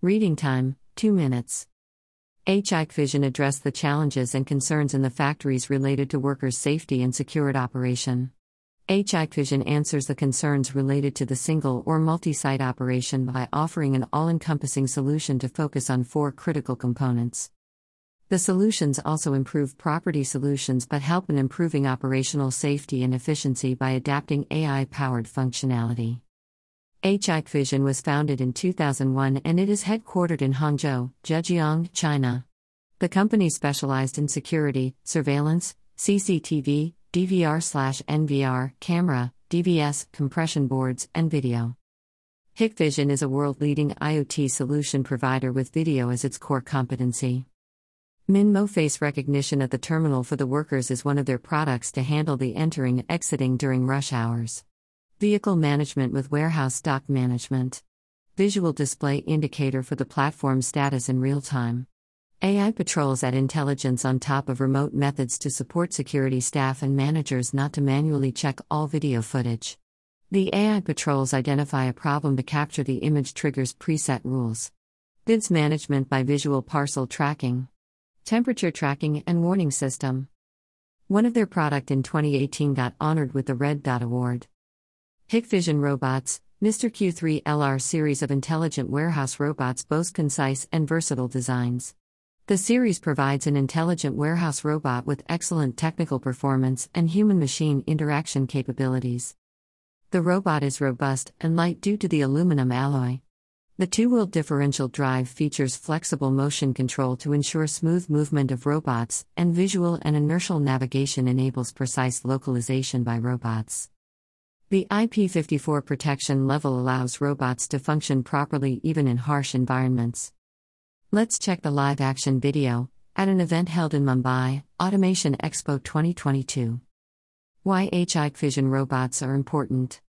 Reading time 2 minutes. Hikvision addressed the challenges and concerns in the factories related to workers' safety and secured operation. Hikvision answers the concerns related to the single or multi site operation by offering an all encompassing solution to focus on four critical components. The solutions also improve property solutions but help in improving operational safety and efficiency by adapting AI powered functionality. Hikvision was founded in 2001 and it is headquartered in Hangzhou, Zhejiang, China. The company specialized in security, surveillance, CCTV, DVR/NVR, camera, DVS, compression boards, and video. Hikvision is a world-leading IoT solution provider with video as its core competency. MinMoe face recognition at the terminal for the workers is one of their products to handle the entering and exiting during rush hours. Vehicle management with warehouse stock management. Visual display indicator for the platform status in real time. AI patrols add intelligence on top of remote methods to support security staff and managers not to manually check all video footage. The AI patrols identify a problem to capture the image triggers preset rules. Goods management by visual parcel tracking. Temperature tracking and warning system. One of their product in 2018 got honored with the Red Dot Award. Hikvision Robots, Mr. Q3 LR series of intelligent warehouse robots boast concise and versatile designs. The series provides an intelligent warehouse robot with excellent technical performance and human machine interaction capabilities. The robot is robust and light due to the aluminum alloy. The two wheel differential drive features flexible motion control to ensure smooth movement of robots, and visual and inertial navigation enables precise localization by robots. The IP54 protection level allows robots to function properly even in harsh environments. Let's check the live action video at an event held in Mumbai, Automation Expo 2022. Why Hikvision robots are important.